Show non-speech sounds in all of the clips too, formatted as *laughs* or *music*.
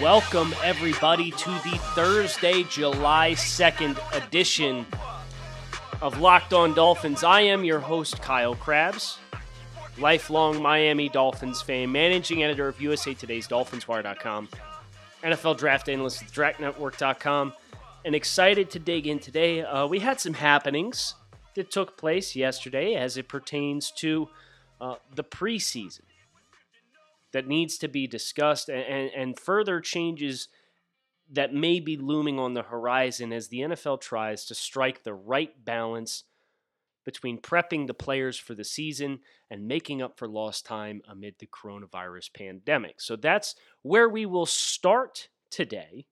Welcome, everybody, to the Thursday, July 2nd edition of Locked On Dolphins. I am your host, Kyle Crabbs, lifelong Miami Dolphins fan, managing editor of USA Today's DolphinsWire.com, NFL draft analyst at DraftNetwork.com, and excited to dig in today. Uh, we had some happenings that took place yesterday as it pertains to uh, the preseason that needs to be discussed and, and, further changes that may be looming on the horizon as the NFL tries to strike the right balance between prepping the players for the season and making up for lost time amid the coronavirus pandemic. So that's where we will start today.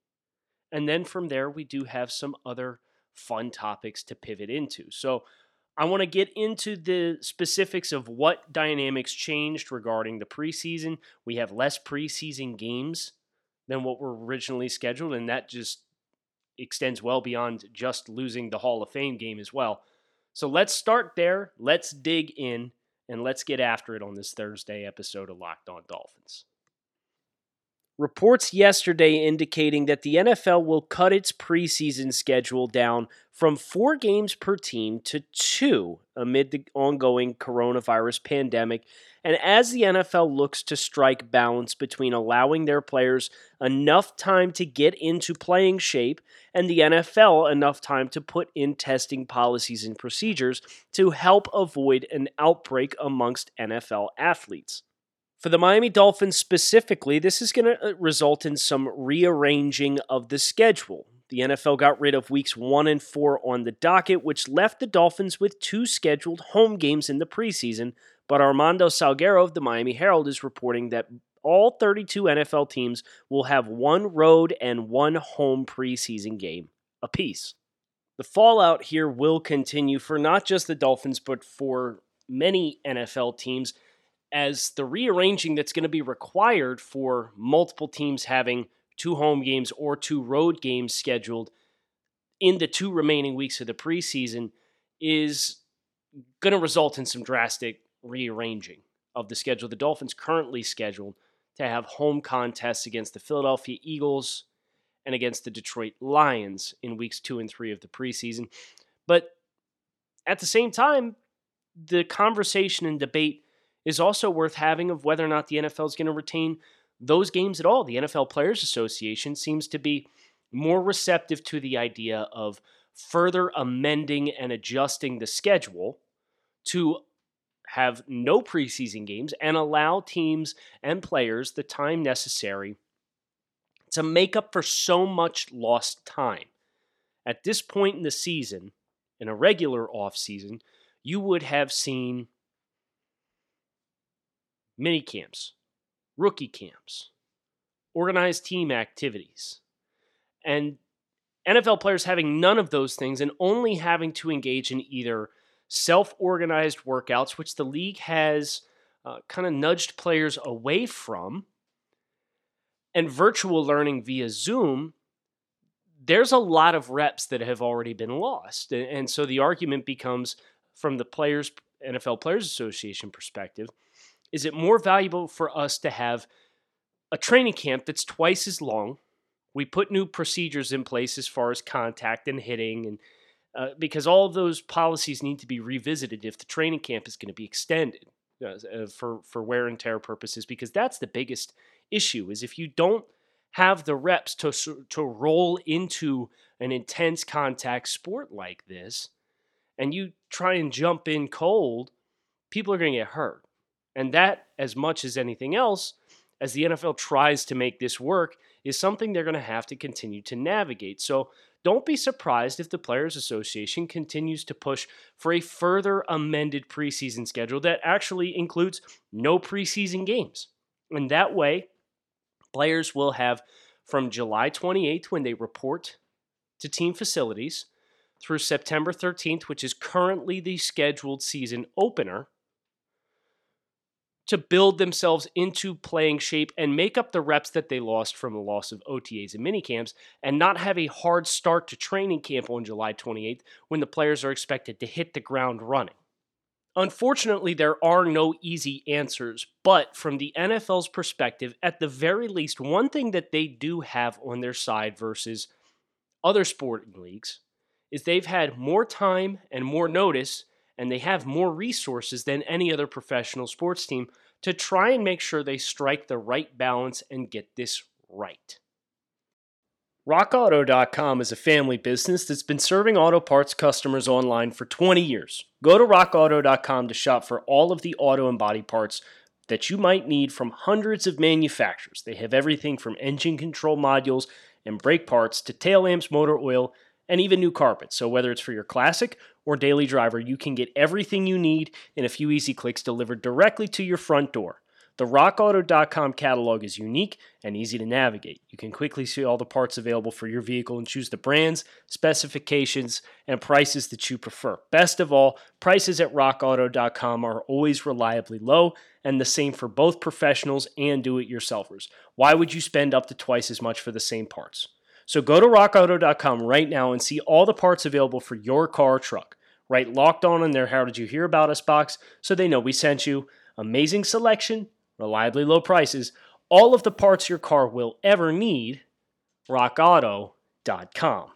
And then from there, we do have some other fun topics to pivot into. So I want to get into the specifics of what dynamics changed regarding the preseason. We have less preseason games than what were originally scheduled, and that just extends well beyond just losing the Hall of Fame game as well. So let's start there. Let's dig in and let's get after it on this Thursday episode of Locked On Dolphins. Reports yesterday indicating that the NFL will cut its preseason schedule down from four games per team to two amid the ongoing coronavirus pandemic. And as the NFL looks to strike balance between allowing their players enough time to get into playing shape and the NFL enough time to put in testing policies and procedures to help avoid an outbreak amongst NFL athletes. For the Miami Dolphins specifically, this is going to uh, result in some rearranging of the schedule. The NFL got rid of weeks one and four on the docket, which left the Dolphins with two scheduled home games in the preseason. But Armando Salguero of the Miami Herald is reporting that all 32 NFL teams will have one road and one home preseason game apiece. The fallout here will continue for not just the Dolphins, but for many NFL teams as the rearranging that's going to be required for multiple teams having two home games or two road games scheduled in the two remaining weeks of the preseason is going to result in some drastic rearranging of the schedule. The Dolphins currently scheduled to have home contests against the Philadelphia Eagles and against the Detroit Lions in weeks two and three of the preseason. But at the same time, the conversation and debate is also worth having of whether or not the NFL is going to retain those games at all. The NFL Players Association seems to be more receptive to the idea of further amending and adjusting the schedule to have no preseason games and allow teams and players the time necessary to make up for so much lost time. At this point in the season, in a regular off season, you would have seen mini camps, rookie camps, organized team activities. And NFL players having none of those things and only having to engage in either self organized workouts, which the league has uh, kind of nudged players away from, and virtual learning via Zoom, there's a lot of reps that have already been lost. And, and so the argument becomes from the players, NFL Players Association perspective, is it more valuable for us to have a training camp that's twice as long? We put new procedures in place as far as contact and hitting, and uh, because all of those policies need to be revisited if the training camp is going to be extended uh, uh, for for wear and tear purposes. Because that's the biggest issue is if you don't have the reps to to roll into an intense contact sport like this, and you try and jump in cold, people are going to get hurt. And that, as much as anything else, as the NFL tries to make this work, is something they're going to have to continue to navigate. So, don't be surprised if the Players Association continues to push for a further amended preseason schedule that actually includes no preseason games. And that way, players will have from July 28th when they report to team facilities through September 13th, which is currently the scheduled season opener, to build themselves into playing shape and make up the reps that they lost from the loss of OTAs and minicamps and not have a hard start to training camp on July 28th when the players are expected to hit the ground running. Unfortunately, there are no easy answers, but from the NFL's perspective, at the very least, one thing that they do have on their side versus other sporting leagues is they've had more time and more notice and they have more resources than any other professional sports team to try and make sure they strike the right balance and get this right. RockAuto.com is a family business that's been serving auto parts customers online for 20 years. Go to RockAuto.com to shop for all of the auto and body parts that you might need from hundreds of manufacturers. They have everything from engine control modules and brake parts to tail lamps, motor oil, and even new carpets. So, whether it's for your classic or daily driver, you can get everything you need in a few easy clicks delivered directly to your front door. The RockAuto.com catalog is unique and easy to navigate. You can quickly see all the parts available for your vehicle and choose the brands, specifications, and prices that you prefer. Best of all, prices at RockAuto.com are always reliably low and the same for both professionals and do it yourselfers. Why would you spend up to twice as much for the same parts? So go to rockauto.com right now and see all the parts available for your car or truck. Write locked on in their How Did You Hear About Us box so they know we sent you. Amazing selection, reliably low prices, all of the parts your car will ever need. RockAuto.com.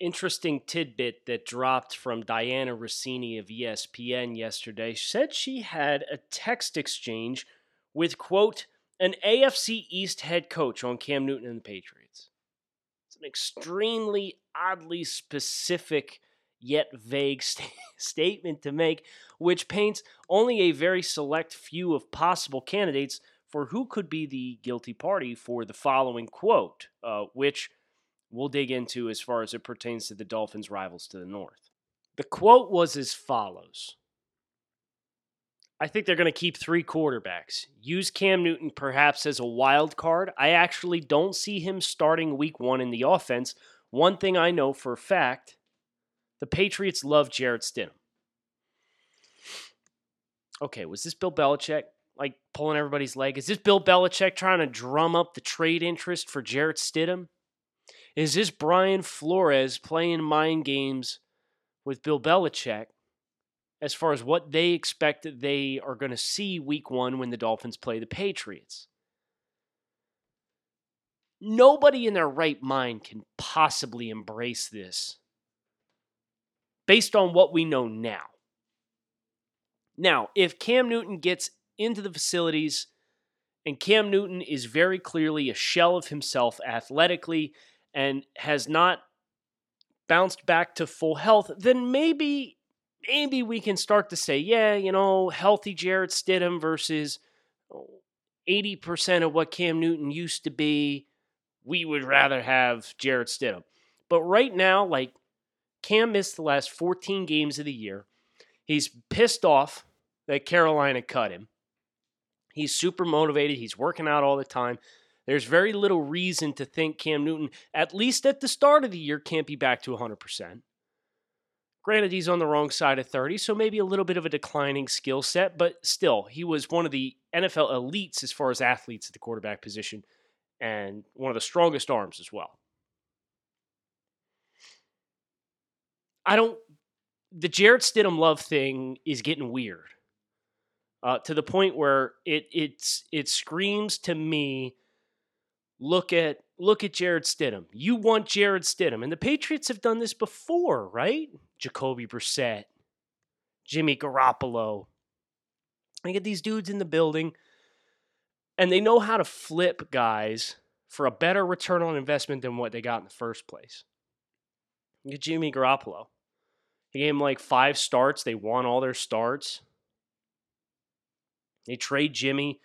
Interesting tidbit that dropped from Dianna Russini of ESPN yesterday said she had a text exchange with, quote, an AFC East head coach on Cam Newton and the Patriots. It's an extremely oddly specific yet vague *laughs* st- statement to make, which paints only a very select few of possible candidates for who could be the guilty party for the following quote, uh, which we'll dig into as far as it pertains to the Dolphins' rivals to the north. The quote was as follows. I think they're going to keep three quarterbacks. Use Cam Newton perhaps as a wild card. I actually don't see him starting week one in the offense. One thing I know for a fact the Patriots love Jarrett Stidham. Okay, was this Bill Belichick like pulling everybody's leg? Is this Bill Belichick trying to drum up the trade interest for Jarrett Stidham? Is this Brian Flores playing mind games with Bill Belichick as far as what they expect they are going to see week one when the Dolphins play the Patriots? Nobody in their right mind can possibly embrace this based on what we know now. Now, if Cam Newton gets into the facilities and Cam Newton is very clearly a shell of himself athletically and has not bounced back to full health, then maybe maybe we can start to say, yeah, you know, healthy Jarrett Stidham versus 80% of what Cam Newton used to be. We would rather have Jarrett Stidham. But right now, like Cam missed the last 14 games of the year. He's pissed off that Carolina cut him. He's super motivated. He's working out all the time. There's very little reason to think Cam Newton, at least at the start of the year, can't be back to 100%. Granted, he's on the wrong side of 30, so maybe a little bit of a declining skill set, but still, he was one of the NFL elites as far as athletes at the quarterback position and one of the strongest arms as well. I don't. The Jarrett Stidham love thing is getting weird, uh, to the point where it it's it screams to me. Look at look at Jarrett Stidham. You want Jarrett Stidham, and the Patriots have done this before, right? Jacoby Brissett, Jimmy Garoppolo. I get these dudes in the building, and they know how to flip guys for a better return on investment than what they got in the first place. You get Jimmy Garoppolo. He gave him like five starts. They won all their starts. They trade Jimmy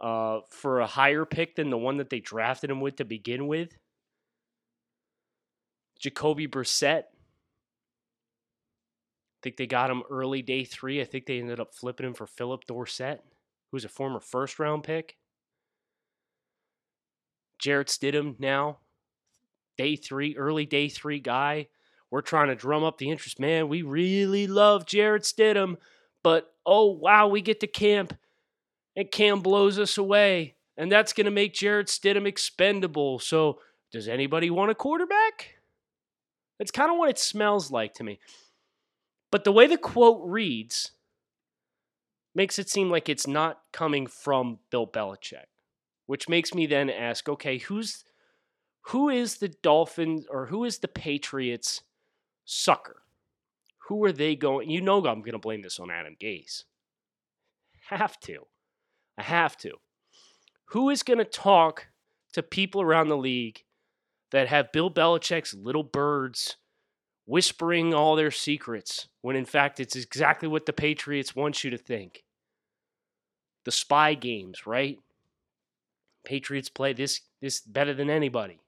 uh, for a higher pick than the one that they drafted him with to begin with. Jacoby Brissett. I think they got him early day three. I think they ended up flipping him for Phillip Dorsett, who's a former first round pick. Jarrett Stidham now, day three, early day three guy. We're trying to drum up the interest. Man, we really love Jarrett Stidham, but oh wow, we get to camp and Cam blows us away. And that's going to make Jarrett Stidham expendable. So, does anybody want a quarterback? That's kind of what it smells like to me. But the way the quote reads makes it seem like it's not coming from Bill Belichick, which makes me then ask, okay, who's who is the Dolphins or who is the Patriots sucker? Who are they going? You know I'm going to blame this on Adam Gase. Have to. I have to. Who is going to talk to people around the league that have Bill Belichick's little birds whispering all their secrets when in fact it's exactly what the Patriots want you to think? The spy games, right? Patriots play this this better than anybody.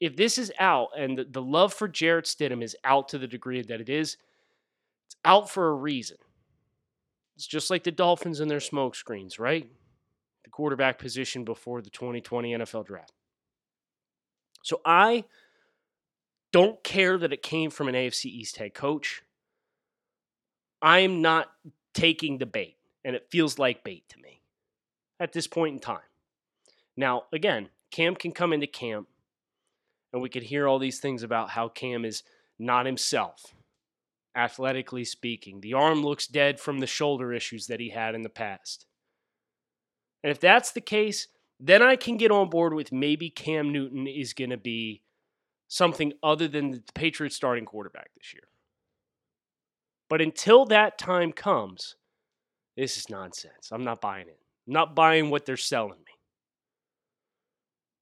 If this is out and the, the love for Jarrett Stidham is out to the degree that it is, it's out for a reason. It's just like the Dolphins and their smoke screens, right? The quarterback position before the 2020 NFL draft. So I don't care that it came from an AFC East head coach. I am not taking the bait, and it feels like bait to me at this point in time. Now, again, Cam can come into camp, and we could hear all these things about how Cam is not himself athletically speaking. The arm looks dead from the shoulder issues that he had in the past. And if that's the case, then I can get on board with maybe Cam Newton is going to be something other than the Patriots starting quarterback this year. But until that time comes, this is nonsense. I'm not buying it. Not buying what they're selling me.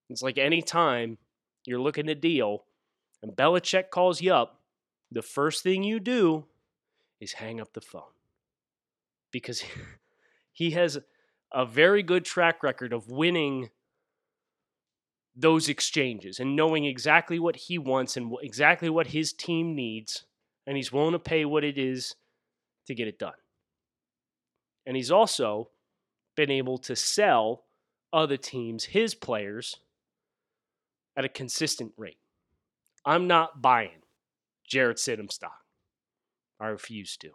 It's like any time you're looking to deal and Belichick calls you up the first thing you do is hang up the phone because *laughs* he has a very good track record of winning those exchanges and knowing exactly what he wants and exactly what his team needs and he's willing to pay what it is to get it done. And he's also been able to sell other teams his players at a consistent rate. I'm not buying Jarrett Stidham stock. I refuse to.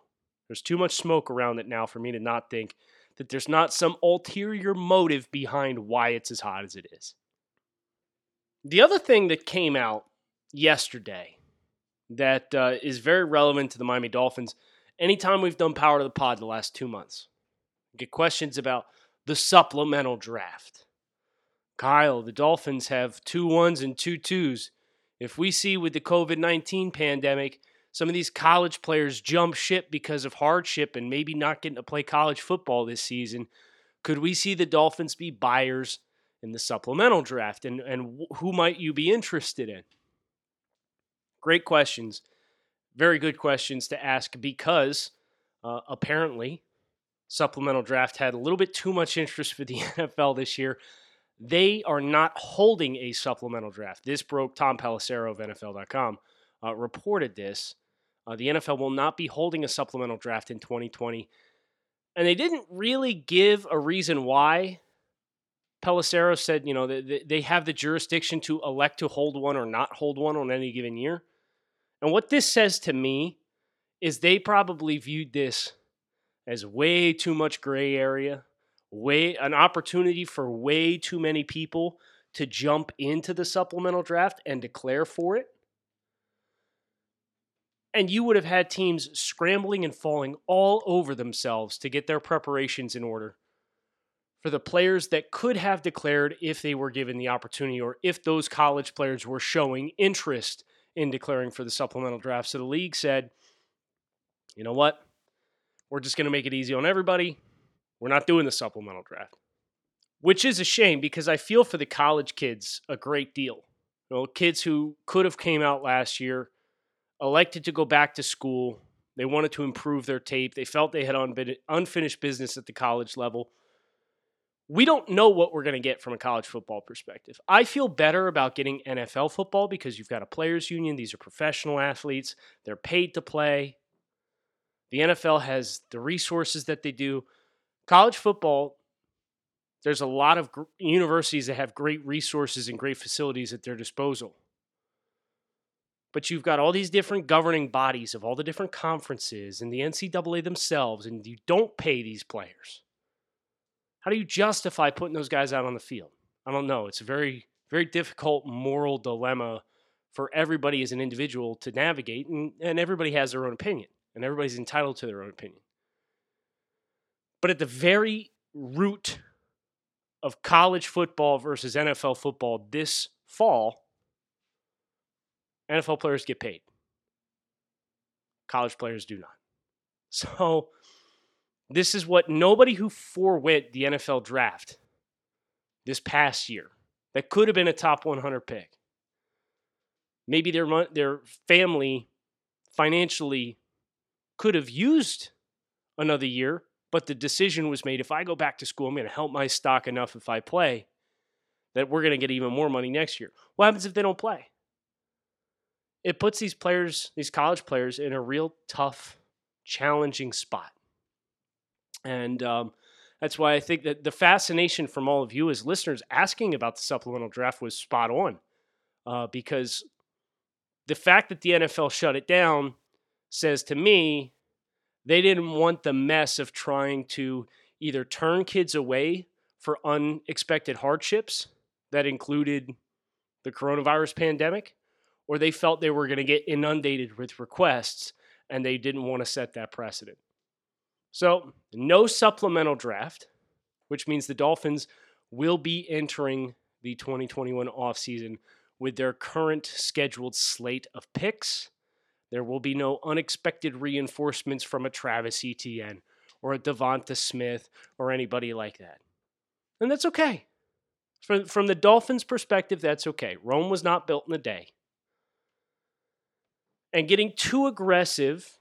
There's too much smoke around it now for me to not think that there's not some ulterior motive behind why it's as hot as it is. The other thing that came out yesterday that uh, is very relevant to the Miami Dolphins, anytime we've done Power to the Pod the last two months, get questions about the supplemental draft. Kyle, the Dolphins have two ones and two twos. If we see with the COVID 19 pandemic, some of these college players jump ship because of hardship and maybe not getting to play college football this season, could we see the Dolphins be buyers in the supplemental draft? And, and who might you be interested in? Great questions. Very good questions to ask because uh, apparently supplemental draft had a little bit too much interest for the *laughs* NFL this year. They are not holding a supplemental draft. This broke Tom Pelissero of NFL.com uh, reported this. Uh, the NFL will not be holding a supplemental draft in 2020. And they didn't really give a reason why. Pelissero said, you know, they have the jurisdiction to elect to hold one or not hold one on any given year. And what this says to me is they probably viewed this as way too much gray area way an opportunity for way too many people to jump into the supplemental draft and declare for it. And you would have had teams scrambling and falling all over themselves to get their preparations in order for the players that could have declared if they were given the opportunity or if those college players were showing interest in declaring for the supplemental draft. So the league said, you know what? We're just going to make it easy on everybody. We're not doing the supplemental draft, which is a shame because I feel for the college kids a great deal. You know, kids who could have came out last year, elected to go back to school. They wanted to improve their tape. They felt they had unfinished business at the college level. we don't know what we're going to get from a college football perspective. I feel better about getting NFL football because you've got a players union. These are professional athletes. They're paid to play. The NFL has the resources that they do. College football, there's a lot of gr- universities that have great resources and great facilities at their disposal. But you've got all these different governing bodies of all the different conferences and the NCAA themselves, and you don't pay these players. How do you justify putting those guys out on the field? I don't know. It's a very, very difficult moral dilemma for everybody as an individual to navigate, and, and everybody has their own opinion, and everybody's entitled to their own opinion. But at the very root of college football versus NFL football this fall, NFL players get paid. College players do not. *laughs* So this is what nobody who forewent the NFL draft this past year that could have been a top 100 pick. Maybe their their family financially could have used another year, but the decision was made if I go back to school, I'm going to help my stock enough if I play that we're going to get even more money next year. What happens if they don't play? It puts these players, these college players, in a real tough, challenging spot. And um, that's why I think that the fascination from all of you as listeners asking about the supplemental draft was spot on. Uh, because the fact that the NFL shut it down says to me they didn't want the mess of trying to either turn kids away for unexpected hardships that included the coronavirus pandemic, or they felt they were going to get inundated with requests and they didn't want to set that precedent. So, no supplemental draft, which means the Dolphins will be entering the 2021 offseason with their current scheduled slate of picks. There will be no unexpected reinforcements from a Travis Etienne or a Devonta Smith or anybody like that. And that's okay. From, from the Dolphins' perspective, that's okay. Rome was not built in a day. And getting too aggressive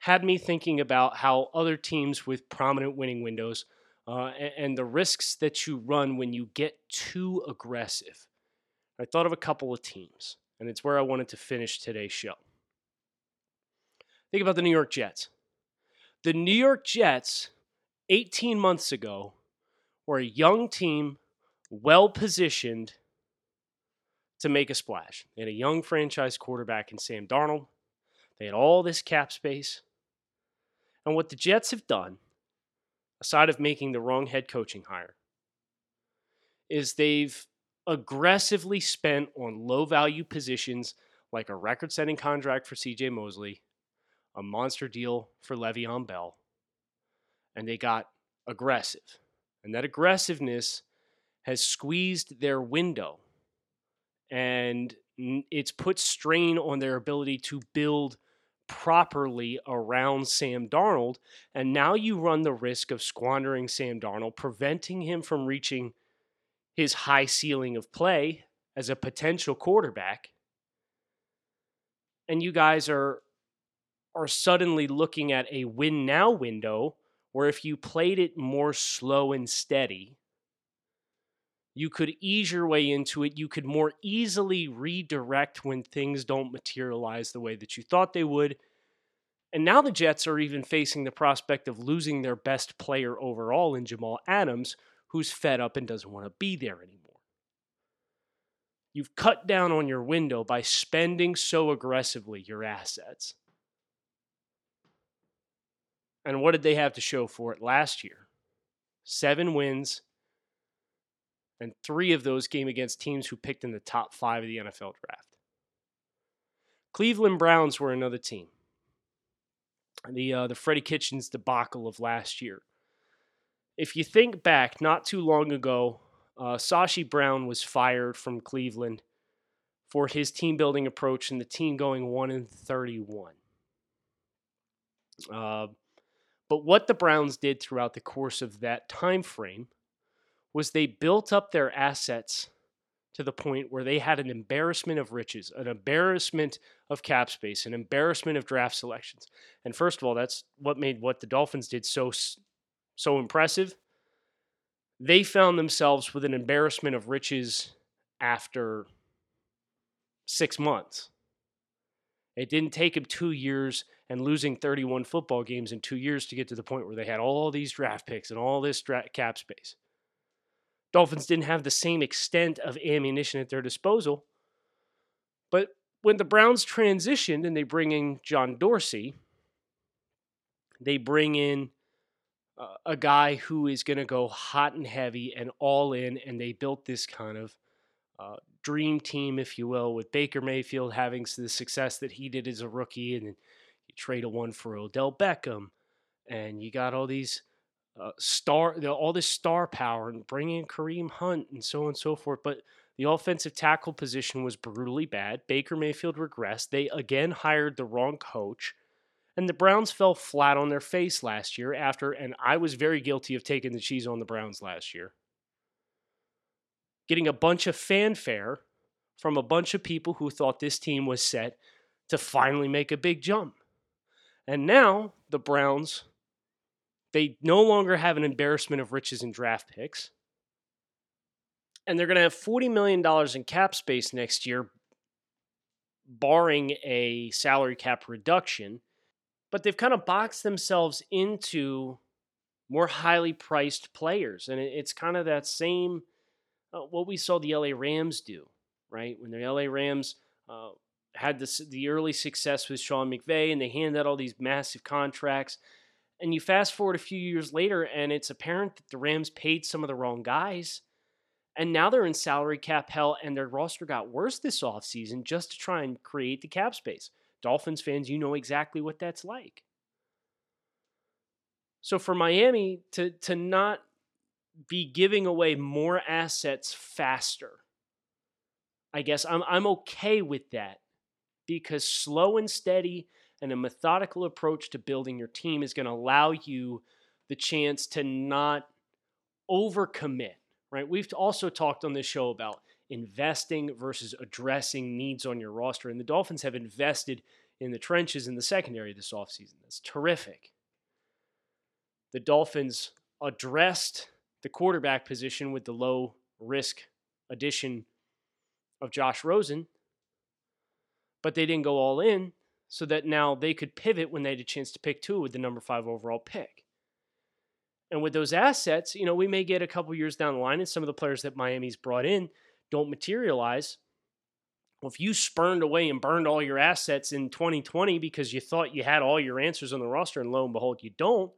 had me thinking about how other teams with prominent winning windows uh, and, and, the risks that you run when you get too aggressive. I thought of a couple of teams, and it's where I wanted to finish today's show. Think about the New York Jets. The New York Jets, 18 months ago, were a young team, well positioned to make a splash. They had a young franchise quarterback in Sam Darnold. They had all this cap space. And what the Jets have done, aside of making the wrong head coaching hire, is they've aggressively spent on low value positions like a record setting contract for CJ Mosley, a monster deal for Le'Veon Bell, and they got aggressive. And that aggressiveness has squeezed their window and it's put strain on their ability to build properly around Sam Darnold. And now you run the risk of squandering Sam Darnold, preventing him from reaching his high ceiling of play as a potential quarterback. And you guys are are suddenly looking at a win now window where if you played it more slow and steady, you could ease your way into it. You could more easily redirect when things don't materialize the way that you thought they would. And now the Jets are even facing the prospect of losing their best player overall in Jamal Adams, who's fed up and doesn't want to be there anymore. You've cut down on your window by spending so aggressively your assets. And what did they have to show for it last year? Seven wins, and three of those came against teams who picked in the top five of the NFL draft. Cleveland Browns were another team. The uh, the Freddie Kitchens debacle of last year. If you think back, not too long ago, uh, Sashi Brown was fired from Cleveland for his team building approach and the team going one and thirty-one. Uh, but what the Browns did throughout the course of that time frame was they built up their assets to the point where they had an embarrassment of riches, an embarrassment of cap space, an embarrassment of draft selections. And first of all, that's what made what the Dolphins did so so impressive. they found themselves with an embarrassment of riches after six months. It didn't take them two years and losing 31 football games in two years to get to the point where they had all these draft picks and all this cap space. Dolphins didn't have the same extent of ammunition at their disposal. But when the Browns transitioned and they bring in John Dorsey, they bring in uh, a guy who is going to go hot and heavy and all in, and they built this kind of uh, dream team, if you will, with Baker Mayfield having the success that he did as a rookie, and then you trade a one for Odell Beckham, and you got all these uh, star, all this star power, and bringing in Kareem Hunt and so on and so forth. But the offensive tackle position was brutally bad. Baker Mayfield regressed. They again hired the wrong coach. And the Browns fell flat on their face last year after, and I was very guilty of taking the cheese on the Browns last year. Getting a bunch of fanfare from a bunch of people who thought this team was set to finally make a big jump. And now the Browns, they no longer have an embarrassment of riches in draft picks. And they're going to have $40 million in cap space next year, barring a salary cap reduction but they've kind of boxed themselves into more highly priced players. And it's kind of that same, uh, what we saw the LA Rams do, right? When the LA Rams uh, had this, the early success with Sean McVay and they handed out all these massive contracts. And you fast forward a few years later, and it's apparent that the Rams paid some of the wrong guys. And now they're in salary cap hell, and their roster got worse this offseason just to try and create the cap space. Dolphins fans, you know exactly what that's like. So for Miami to to not be giving away more assets faster, I guess I'm I'm okay with that because slow and steady and a methodical approach to building your team is going to allow you the chance to not overcommit, right? We've also talked on this show about investing versus addressing needs on your roster. And the Dolphins have invested in the trenches in the secondary this offseason. That's terrific. The Dolphins addressed the quarterback position with the low risk addition of Josh Rosen, but they didn't go all in so that now they could pivot when they had a chance to pick two with the number five overall pick. And with those assets, you know, we may get a couple years down the line and some of the players that Miami's brought in don't materialize. Well, if you spurned away and burned all your assets in 2020 because you thought you had all your answers on the roster, and lo and behold, you don't,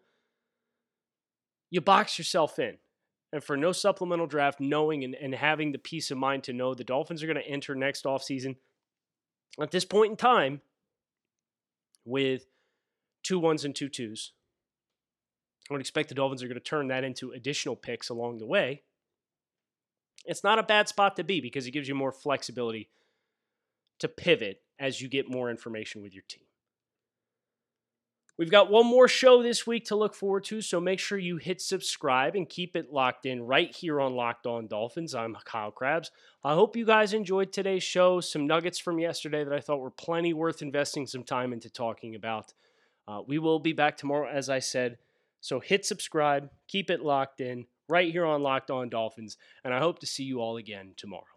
you box yourself in. And for no supplemental draft, knowing and, and having the peace of mind to know the Dolphins are going to enter next offseason at this point in time with two ones and two twos. I would expect the Dolphins are going to turn that into additional picks along the way it's not a bad spot to be because it gives you more flexibility to pivot as you get more information with your team. We've got one more show this week to look forward to, so make sure you hit subscribe and keep it locked in right here on Locked On Dolphins. I'm Kyle Crabbs. I hope you guys enjoyed today's show. Some nuggets from yesterday that I thought were plenty worth investing some time into talking about. Uh, we will be back tomorrow, as I said. So hit subscribe, keep it locked in right here on Locked On Dolphins, and I hope to see you all again tomorrow.